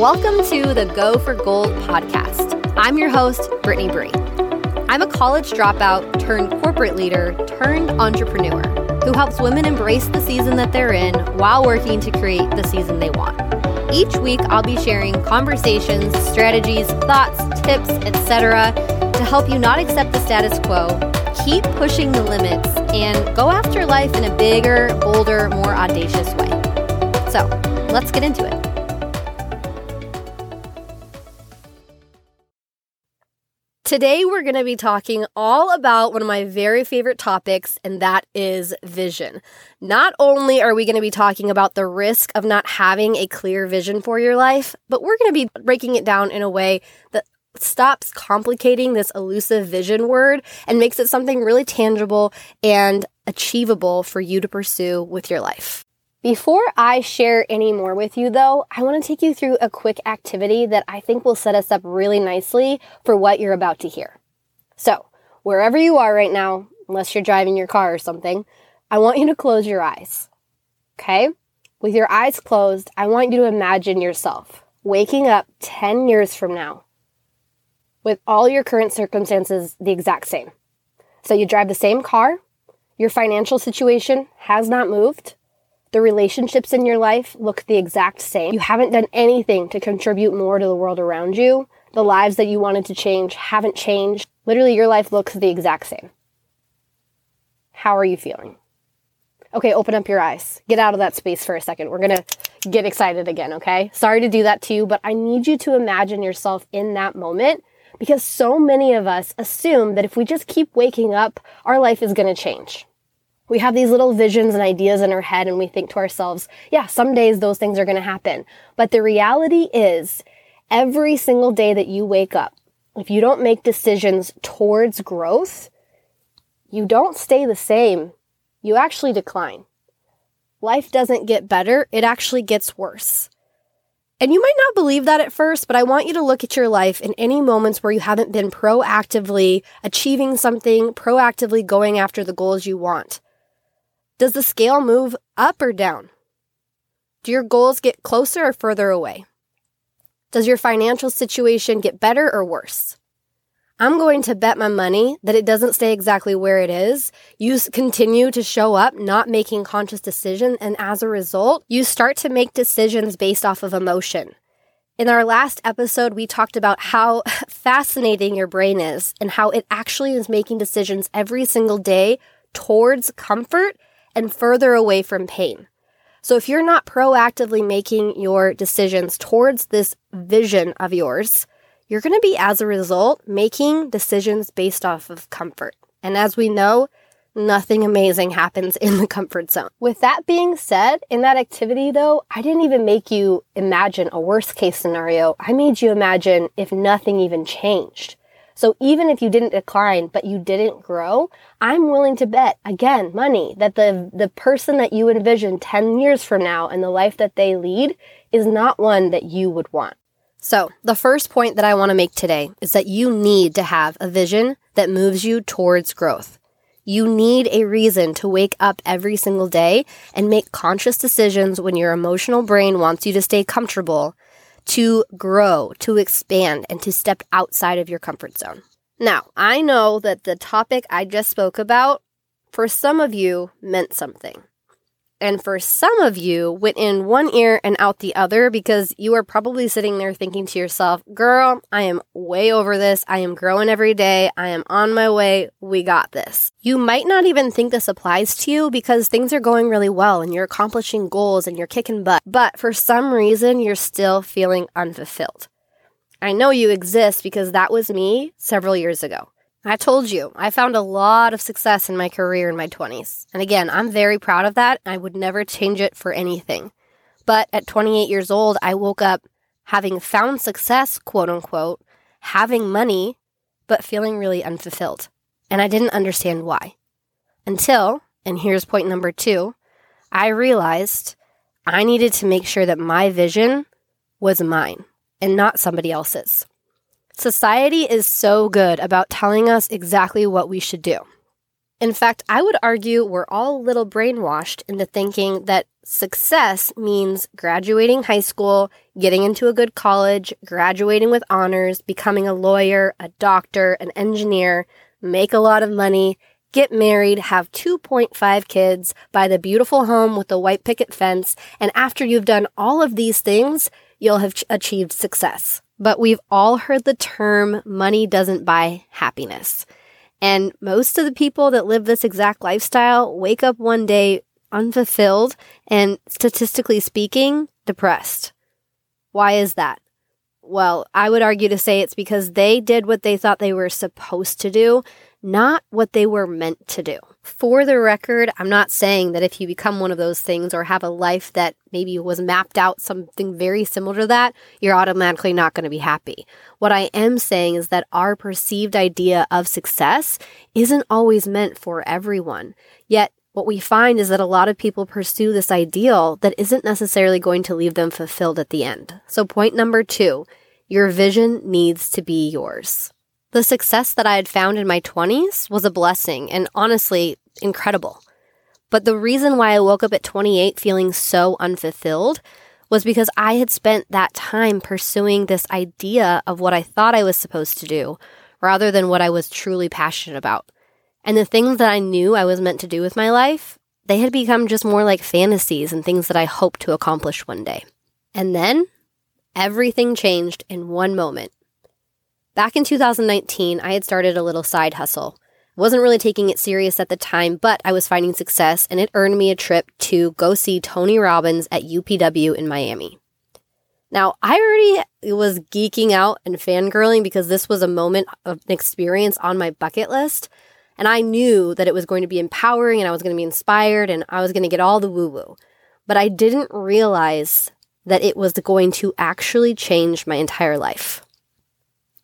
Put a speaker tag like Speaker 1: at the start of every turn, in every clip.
Speaker 1: Welcome to the Go for Gold podcast. I'm your host, Brittany Bree. I'm a college dropout turned corporate leader turned entrepreneur who helps women embrace the season that they're in while working to create the season they want. Each week, I'll be sharing conversations, strategies, thoughts, tips, etc., to help you not accept the status quo, keep pushing the limits, and go after life in a bigger, bolder, more audacious way. So, let's get into it. Today, we're going to be talking all about one of my very favorite topics, and that is vision. Not only are we going to be talking about the risk of not having a clear vision for your life, but we're going to be breaking it down in a way that stops complicating this elusive vision word and makes it something really tangible and achievable for you to pursue with your life. Before I share any more with you, though, I want to take you through a quick activity that I think will set us up really nicely for what you're about to hear. So, wherever you are right now, unless you're driving your car or something, I want you to close your eyes. Okay? With your eyes closed, I want you to imagine yourself waking up 10 years from now with all your current circumstances the exact same. So, you drive the same car, your financial situation has not moved the relationships in your life look the exact same. You haven't done anything to contribute more to the world around you. The lives that you wanted to change haven't changed. Literally, your life looks the exact same. How are you feeling? Okay, open up your eyes. Get out of that space for a second. We're gonna get excited again, okay? Sorry to do that to you, but I need you to imagine yourself in that moment because so many of us assume that if we just keep waking up, our life is gonna change we have these little visions and ideas in our head and we think to ourselves, yeah, some days those things are going to happen. But the reality is every single day that you wake up, if you don't make decisions towards growth, you don't stay the same. You actually decline. Life doesn't get better. It actually gets worse. And you might not believe that at first, but I want you to look at your life in any moments where you haven't been proactively achieving something, proactively going after the goals you want. Does the scale move up or down? Do your goals get closer or further away? Does your financial situation get better or worse? I'm going to bet my money that it doesn't stay exactly where it is. You continue to show up, not making conscious decisions, and as a result, you start to make decisions based off of emotion. In our last episode, we talked about how fascinating your brain is and how it actually is making decisions every single day towards comfort and further away from pain. So if you're not proactively making your decisions towards this vision of yours, you're going to be, as a result, making decisions based off of comfort. And as we know, nothing amazing happens in the comfort zone. With that being said, in that activity though, I didn't even make you imagine a worst case scenario. I made you imagine if nothing even changed. So even if you didn't decline, but you didn't grow, I'm willing to bet again, money that the, the person that you envision 10 years from now and the life that they lead is not one that you would want. So the first point that I want to make today is that you need to have a vision that moves you towards growth. You need a reason to wake up every single day and make conscious decisions when your emotional brain wants you to stay comfortable to grow, to expand, and to step outside of your comfort zone. Now, I know that the topic I just spoke about, for some of you, meant something. And for some of you, went in one ear and out the other because you are probably sitting there thinking to yourself, girl, I am way over this. I am growing every day. I am on my way. We got this. You might not even think this applies to you because things are going really well and you're accomplishing goals and you're kicking butt. But for some reason, you're still feeling unfulfilled. I know you exist because that was me several years ago. I told you, I found a lot of success in my career in my 20s. And again, I'm very proud of that. I would never change it for anything. But at 28 years old, I woke up having found success, quote unquote, having money, but feeling really unfulfilled. And I didn't understand why. Until, and here's point number two, I realized I needed to make sure that my vision was mine and not somebody else's. Society is so good about telling us exactly what we should do. In fact, I would argue we're all a little brainwashed into thinking that Success means graduating high school, getting into a good college, graduating with honors, becoming a lawyer, a doctor, an engineer, make a lot of money, get married, have 2.5 kids, buy the beautiful home with the white picket fence, and after you've done all of these things, you'll have ch- achieved success. But we've all heard the term money doesn't buy happiness. And most of the people that live this exact lifestyle wake up one day unfulfilled and statistically speaking, depressed. Why is that? Well, I would argue to say it's because they did what they thought they were supposed to do, not what they were meant to do. For the record, I'm not saying that if you become one of those things or have a life that maybe was mapped out something very similar to that, you're automatically not going to be happy. What I am saying is that our perceived idea of success isn't always meant for everyone. Yet, what we find is that a lot of people pursue this ideal that isn't necessarily going to leave them fulfilled at the end. So, point number two your vision needs to be yours. The success that I had found in my 20s was a blessing and honestly incredible. But the reason why I woke up at 28 feeling so unfulfilled was because I had spent that time pursuing this idea of what I thought I was supposed to do rather than what I was truly passionate about. And the things that I knew I was meant to do with my life, they had become just more like fantasies and things that I hoped to accomplish one day. And then everything changed in one moment. Back in 2019, I had started a little side hustle. Wasn't really taking it serious at the time, but I was finding success and it earned me a trip to go see Tony Robbins at UPW in Miami. Now, I already was geeking out and fangirling because this was a moment of an experience on my bucket list. And I knew that it was going to be empowering and I was going to be inspired and I was going to get all the woo woo. But I didn't realize that it was going to actually change my entire life.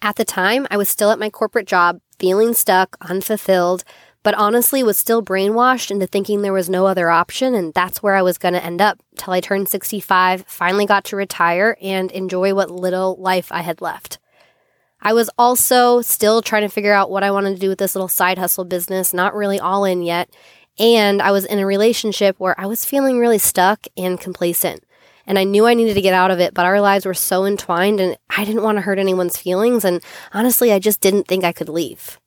Speaker 1: At the time, I was still at my corporate job, feeling stuck, unfulfilled, but honestly was still brainwashed into thinking there was no other option, and that's where I was going to end up till I turned 65, finally got to retire, and enjoy what little life I had left. I was also still trying to figure out what I wanted to do with this little side hustle business, not really all in yet. And I was in a relationship where I was feeling really stuck and complacent and I knew I needed to get out of it, but our lives were so entwined and I didn't want to hurt anyone's feelings. And honestly, I just didn't think I could leave.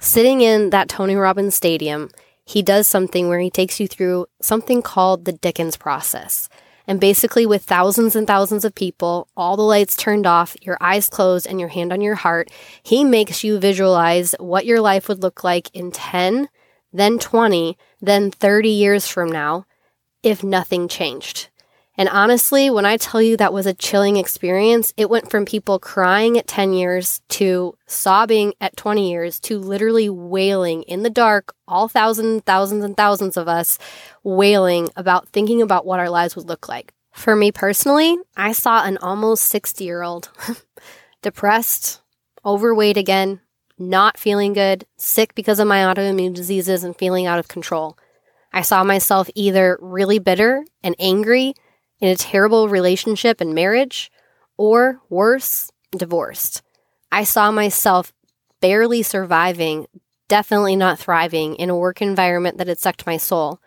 Speaker 1: Sitting in that Tony Robbins stadium, he does something where he takes you through something called the Dickens process. And basically, with thousands and thousands of people, all the lights turned off, your eyes closed, and your hand on your heart, he makes you visualize what your life would look like in 10, then 20, then 30 years from now if nothing changed. And honestly, when I tell you that was a chilling experience, it went from people crying at 10 years to sobbing at 20 years to literally wailing in the dark, all thousands, thousands, and thousands of us wailing about thinking about what our lives would look like. For me personally, I saw an almost 60 year old depressed, overweight again, not feeling good, sick because of my autoimmune diseases, and feeling out of control. I saw myself either really bitter and angry in a terrible relationship and marriage, or worse, divorced. I saw myself barely surviving, definitely not thriving in a work environment that had sucked my soul.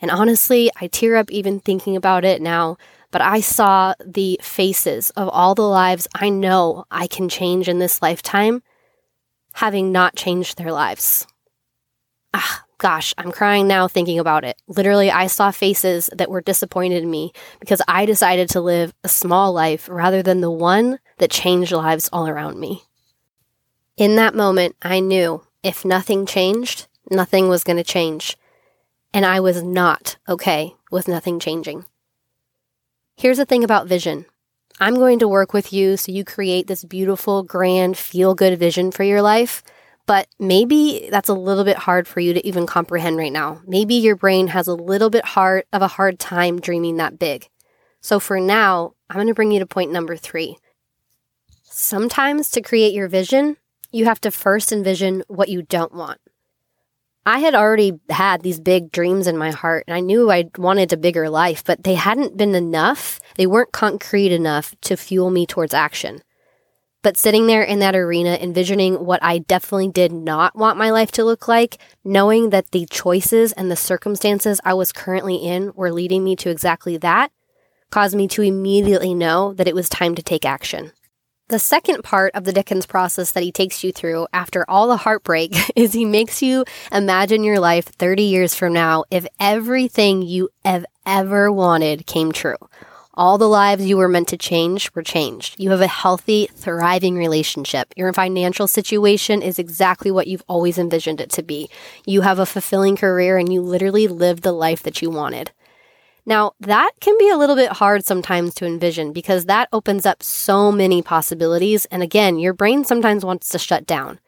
Speaker 1: And honestly, I tear up even thinking about it now, but I saw the faces of all the lives I know I can change in this lifetime having not changed their lives. Ah, Gosh, I'm crying now thinking about it. Literally, I saw faces that were disappointed in me because I decided to live a small life rather than the one that changed lives all around me. In that moment, I knew if nothing changed, nothing was going to change. And I was not okay with nothing changing. Here's the thing about vision I'm going to work with you so you create this beautiful, grand, feel good vision for your life but maybe that's a little bit hard for you to even comprehend right now. Maybe your brain has a little bit hard of a hard time dreaming that big. So for now, I'm going to bring you to point number 3. Sometimes to create your vision, you have to first envision what you don't want. I had already had these big dreams in my heart and I knew I wanted a bigger life, but they hadn't been enough. They weren't concrete enough to fuel me towards action. But sitting there in that arena, envisioning what I definitely did not want my life to look like, knowing that the choices and the circumstances I was currently in were leading me to exactly that, caused me to immediately know that it was time to take action. The second part of the Dickens process that he takes you through after all the heartbreak is he makes you imagine your life 30 years from now if everything you have ever wanted came true. All the lives you were meant to change were changed. You have a healthy, thriving relationship. Your financial situation is exactly what you've always envisioned it to be. You have a fulfilling career and you literally live the life that you wanted. Now, that can be a little bit hard sometimes to envision because that opens up so many possibilities. And again, your brain sometimes wants to shut down.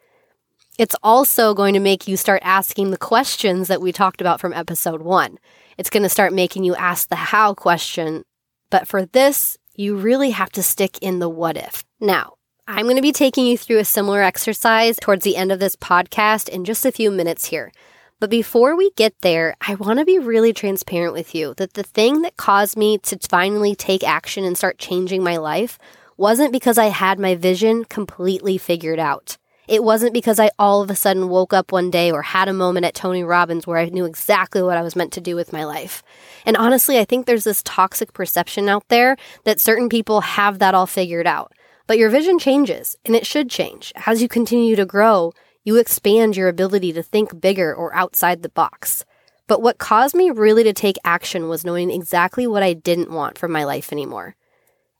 Speaker 1: It's also going to make you start asking the questions that we talked about from episode one. It's going to start making you ask the how question but for this, you really have to stick in the what if. Now, I'm going to be taking you through a similar exercise towards the end of this podcast in just a few minutes here. But before we get there, I want to be really transparent with you that the thing that caused me to finally take action and start changing my life wasn't because I had my vision completely figured out. It wasn't because I all of a sudden woke up one day or had a moment at Tony Robbins where I knew exactly what I was meant to do with my life. And honestly, I think there's this toxic perception out there that certain people have that all figured out. But your vision changes, and it should change. As you continue to grow, you expand your ability to think bigger or outside the box. But what caused me really to take action was knowing exactly what I didn't want from my life anymore.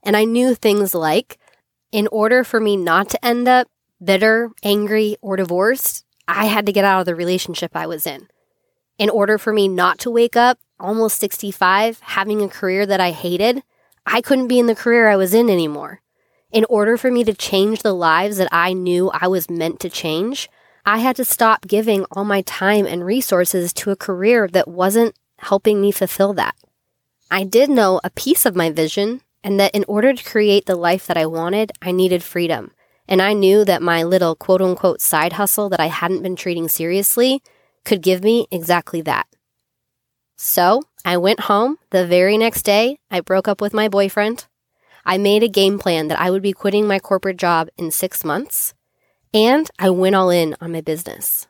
Speaker 1: And I knew things like, in order for me not to end up bitter, angry, or divorced, I had to get out of the relationship I was in. In order for me not to wake up almost 65 having a career that I hated, I couldn't be in the career I was in anymore. In order for me to change the lives that I knew I was meant to change, I had to stop giving all my time and resources to a career that wasn't helping me fulfill that. I did know a piece of my vision and that in order to create the life that I wanted, I needed freedom. And I knew that my little quote unquote side hustle that I hadn't been treating seriously could give me exactly that. So I went home. The very next day, I broke up with my boyfriend. I made a game plan that I would be quitting my corporate job in six months. And I went all in on my business.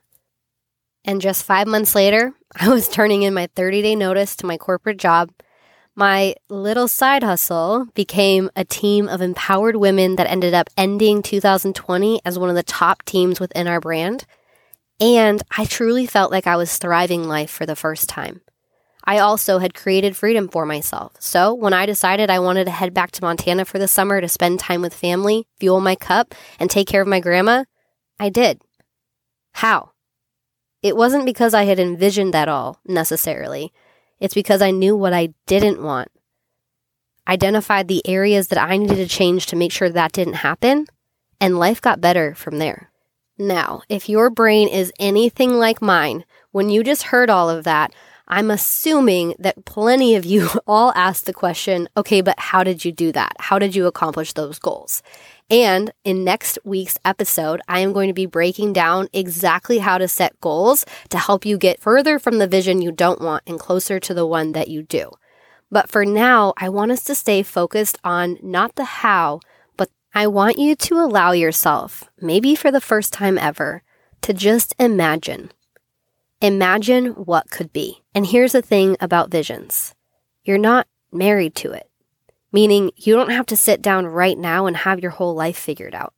Speaker 1: And just five months later, I was turning in my 30 day notice to my corporate job my little side hustle became a team of empowered women that ended up ending 2020 as one of the top teams within our brand. And I truly felt like I was thriving life for the first time. I also had created freedom for myself. So when I decided I wanted to head back to Montana for the summer to spend time with family, fuel my cup, and take care of my grandma, I did. How? It wasn't because I had envisioned that all necessarily. It's because I knew what I didn't want, identified the areas that I needed to change to make sure that didn't happen, and life got better from there. Now, if your brain is anything like mine, when you just heard all of that, I'm assuming that plenty of you all asked the question okay, but how did you do that? How did you accomplish those goals? And in next week's episode, I am going to be breaking down exactly how to set goals to help you get further from the vision you don't want and closer to the one that you do. But for now, I want us to stay focused on not the how, but I want you to allow yourself, maybe for the first time ever, to just imagine. Imagine what could be. And here's the thing about visions you're not married to it meaning you don't have to sit down right now and have your whole life figured out.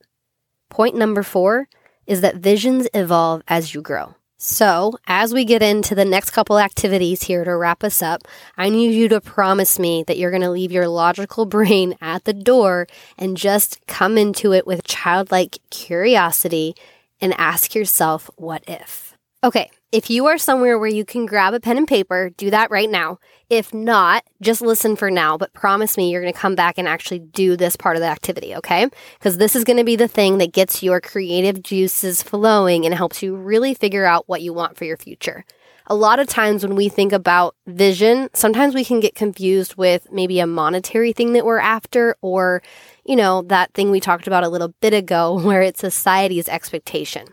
Speaker 1: Point number four is that visions evolve as you grow. So, as we get into the next couple activities here to wrap us up, I need you to promise me that you're going to leave your logical brain at the door and just come into it with childlike curiosity and ask yourself, what if? Okay, if you are somewhere where you can grab a pen and paper, do that right now. If not, just listen for now, but promise me you're going to come back and actually do this part of the activity, okay? Because this is going to be the thing that gets your creative juices flowing and helps you really figure out what you want for your future. A lot of times when we think about vision, sometimes we can get confused with maybe a monetary thing that we're after or, you know, that thing we talked about a little bit ago where it's society's expectation.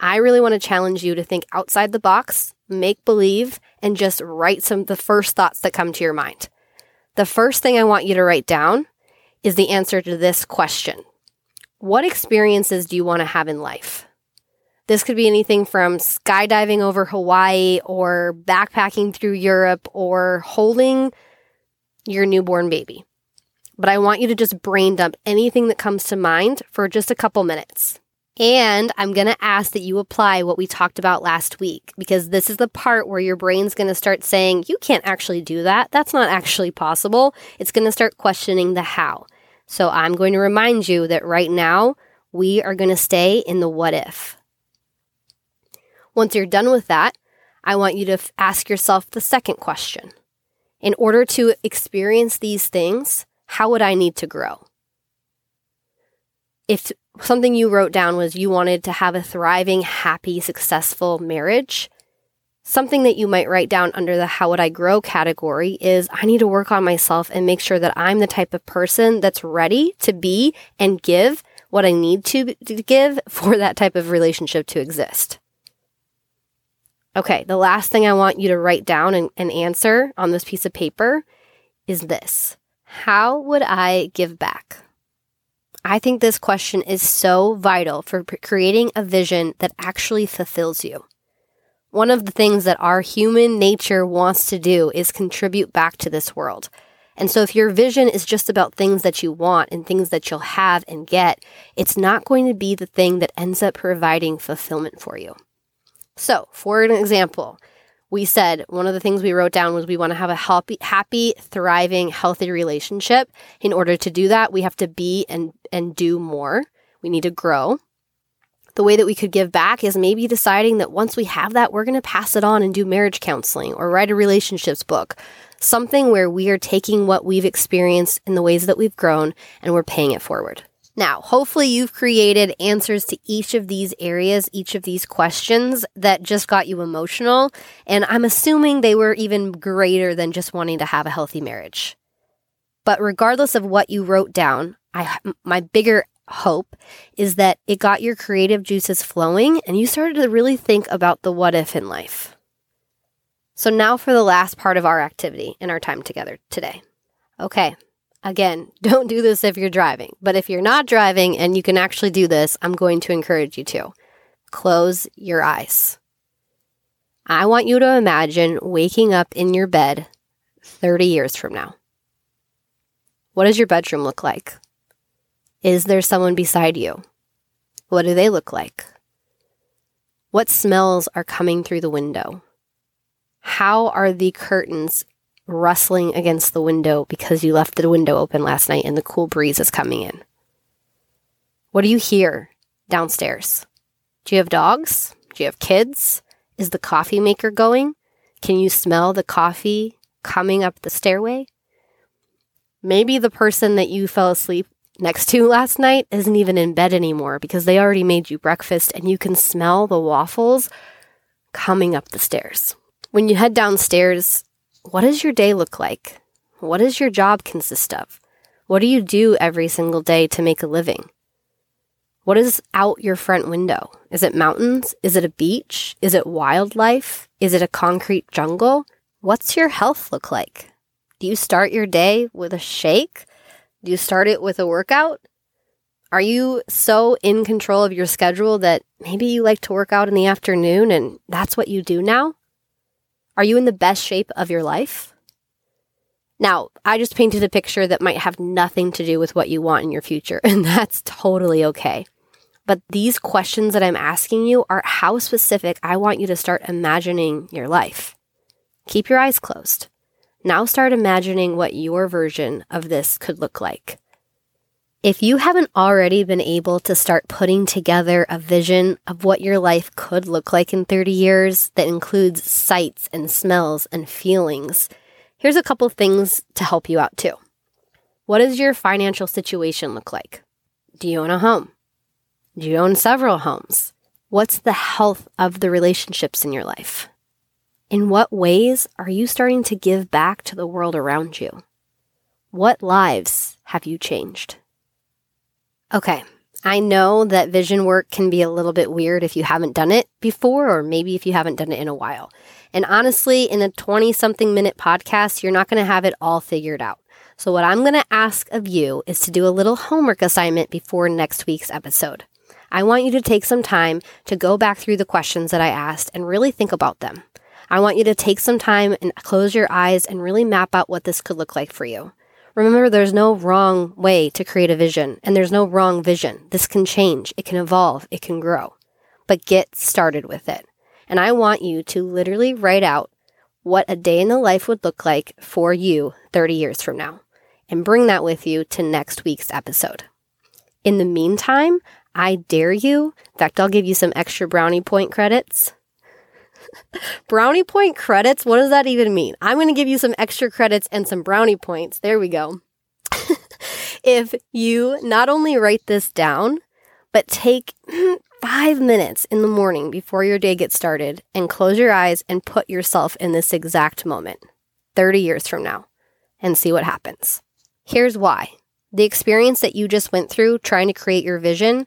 Speaker 1: I really want to challenge you to think outside the box, make believe, and just write some of the first thoughts that come to your mind. The first thing I want you to write down is the answer to this question What experiences do you want to have in life? This could be anything from skydiving over Hawaii or backpacking through Europe or holding your newborn baby. But I want you to just brain dump anything that comes to mind for just a couple minutes. And I'm going to ask that you apply what we talked about last week because this is the part where your brain's going to start saying, you can't actually do that. That's not actually possible. It's going to start questioning the how. So I'm going to remind you that right now we are going to stay in the what if. Once you're done with that, I want you to f- ask yourself the second question. In order to experience these things, how would I need to grow? If something you wrote down was you wanted to have a thriving, happy, successful marriage, something that you might write down under the how would I grow category is I need to work on myself and make sure that I'm the type of person that's ready to be and give what I need to, to give for that type of relationship to exist. Okay, the last thing I want you to write down and, and answer on this piece of paper is this How would I give back? I think this question is so vital for creating a vision that actually fulfills you. One of the things that our human nature wants to do is contribute back to this world. And so, if your vision is just about things that you want and things that you'll have and get, it's not going to be the thing that ends up providing fulfillment for you. So, for an example, we said one of the things we wrote down was we want to have a happy, happy, thriving, healthy relationship. In order to do that, we have to be and, and do more. We need to grow. The way that we could give back is maybe deciding that once we have that, we're going to pass it on and do marriage counseling or write a relationships book. Something where we are taking what we've experienced in the ways that we've grown and we're paying it forward. Now, hopefully, you've created answers to each of these areas, each of these questions that just got you emotional. And I'm assuming they were even greater than just wanting to have a healthy marriage. But regardless of what you wrote down, I, my bigger hope is that it got your creative juices flowing and you started to really think about the what if in life. So, now for the last part of our activity in our time together today. Okay, Again, don't do this if you're driving, but if you're not driving and you can actually do this, I'm going to encourage you to. Close your eyes. I want you to imagine waking up in your bed 30 years from now. What does your bedroom look like? Is there someone beside you? What do they look like? What smells are coming through the window? How are the curtains rustling against the window because you left the window open last night and the cool breeze is coming in? What do you hear downstairs? Do you have dogs? Do you have kids? Is the coffee maker going? Can you smell the coffee coming up the stairway? Maybe the person that you fell asleep next to last night isn't even in bed anymore because they already made you breakfast and you can smell the waffles coming up the stairs. When you head downstairs, what does your day look like? What does your job consist of? What do you do every single day to make a living? What is out your front window? Is it mountains? Is it a beach? Is it wildlife? Is it a concrete jungle? What's your health look like? Do you start your day with a shake? Do you start it with a workout? Are you so in control of your schedule that maybe you like to work out in the afternoon and that's what you do now? Are you in the best shape of your life? Now, I just painted a picture that might have nothing to do with what you want in your future, and that's totally okay. But these questions that I'm asking you are how specific I want you to start imagining your life. Keep your eyes closed. Now start imagining what your version of this could look like. If you haven't already been able to start putting together a vision of what your life could look like in 30 years that includes sights and smells and feelings, here's a couple things to help you out too. What does your financial situation look like? Do you own a home? Do you own several homes? What's the health of the relationships in your life? In what ways are you starting to give back to the world around you? What lives have you changed? Okay. I know that vision work can be a little bit weird if you haven't done it before, or maybe if you haven't done it in a while. And honestly, in a 20 something minute podcast, you're not going to have it all figured out. So, what I'm going to ask of you is to do a little homework assignment before next week's episode. I want you to take some time to go back through the questions that I asked and really think about them. I want you to take some time and close your eyes and really map out what this could look like for you. Remember, there's no wrong way to create a vision, and there's no wrong vision. This can change, it can evolve, it can grow. But get started with it. And I want you to literally write out what a day in the life would look like for you 30 years from now and bring that with you to next week's episode. In the meantime, I dare you, in fact, I'll give you some extra brownie point credits. brownie point credits? What does that even mean? I'm going to give you some extra credits and some brownie points. There we go. if you not only write this down, but take five minutes in the morning before your day gets started and close your eyes and put yourself in this exact moment 30 years from now and see what happens. Here's why the experience that you just went through trying to create your vision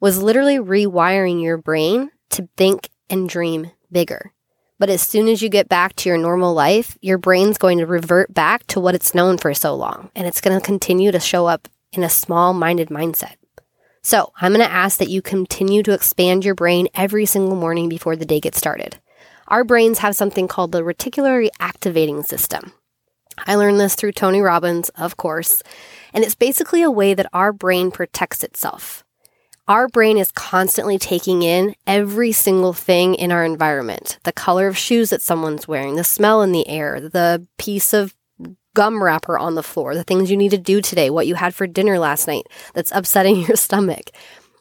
Speaker 1: was literally rewiring your brain to think and dream bigger. But as soon as you get back to your normal life, your brain's going to revert back to what it's known for so long, and it's going to continue to show up in a small minded mindset. So I'm going to ask that you continue to expand your brain every single morning before the day gets started. Our brains have something called the reticular activating system. I learned this through Tony Robbins, of course, and it's basically a way that our brain protects itself. Our brain is constantly taking in every single thing in our environment the color of shoes that someone's wearing, the smell in the air, the piece of gum wrapper on the floor, the things you need to do today, what you had for dinner last night that's upsetting your stomach.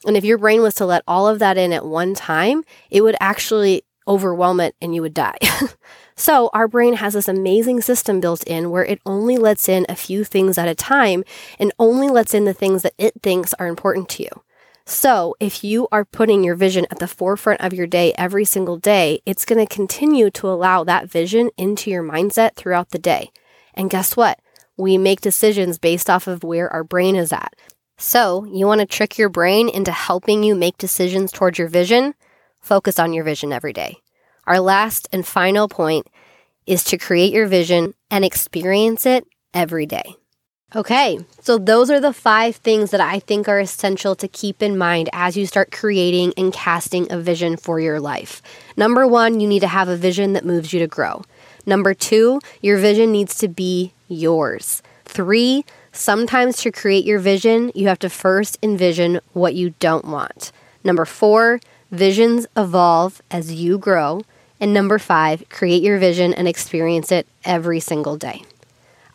Speaker 1: And if your brain was to let all of that in at one time, it would actually overwhelm it and you would die. so, our brain has this amazing system built in where it only lets in a few things at a time and only lets in the things that it thinks are important to you. So, if you are putting your vision at the forefront of your day every single day, it's going to continue to allow that vision into your mindset throughout the day. And guess what? We make decisions based off of where our brain is at. So, you want to trick your brain into helping you make decisions towards your vision? Focus on your vision every day. Our last and final point is to create your vision and experience it every day. Okay, so those are the five things that I think are essential to keep in mind as you start creating and casting a vision for your life. Number one, you need to have a vision that moves you to grow. Number two, your vision needs to be yours. Three, sometimes to create your vision, you have to first envision what you don't want. Number four, visions evolve as you grow. And number five, create your vision and experience it every single day.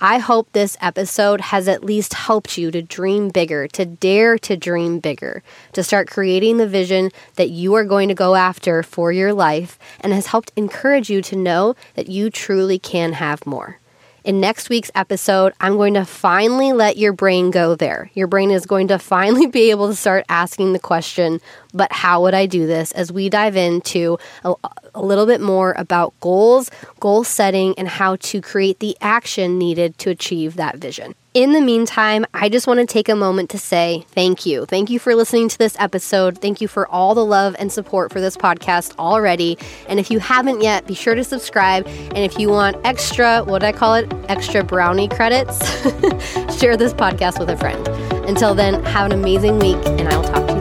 Speaker 1: I hope this episode has at least helped you to dream bigger, to dare to dream bigger, to start creating the vision that you are going to go after for your life, and has helped encourage you to know that you truly can have more. In next week's episode, I'm going to finally let your brain go there. Your brain is going to finally be able to start asking the question, but how would I do this? As we dive into a, a, little bit more about goals, goal setting, and how to create the action needed to achieve that vision. In the meantime, I just want to take a moment to say thank you. Thank you for listening to this episode. Thank you for all the love and support for this podcast already. And if you haven't yet, be sure to subscribe. And if you want extra, what do I call it, extra brownie credits, share this podcast with a friend. Until then, have an amazing week, and I will talk to you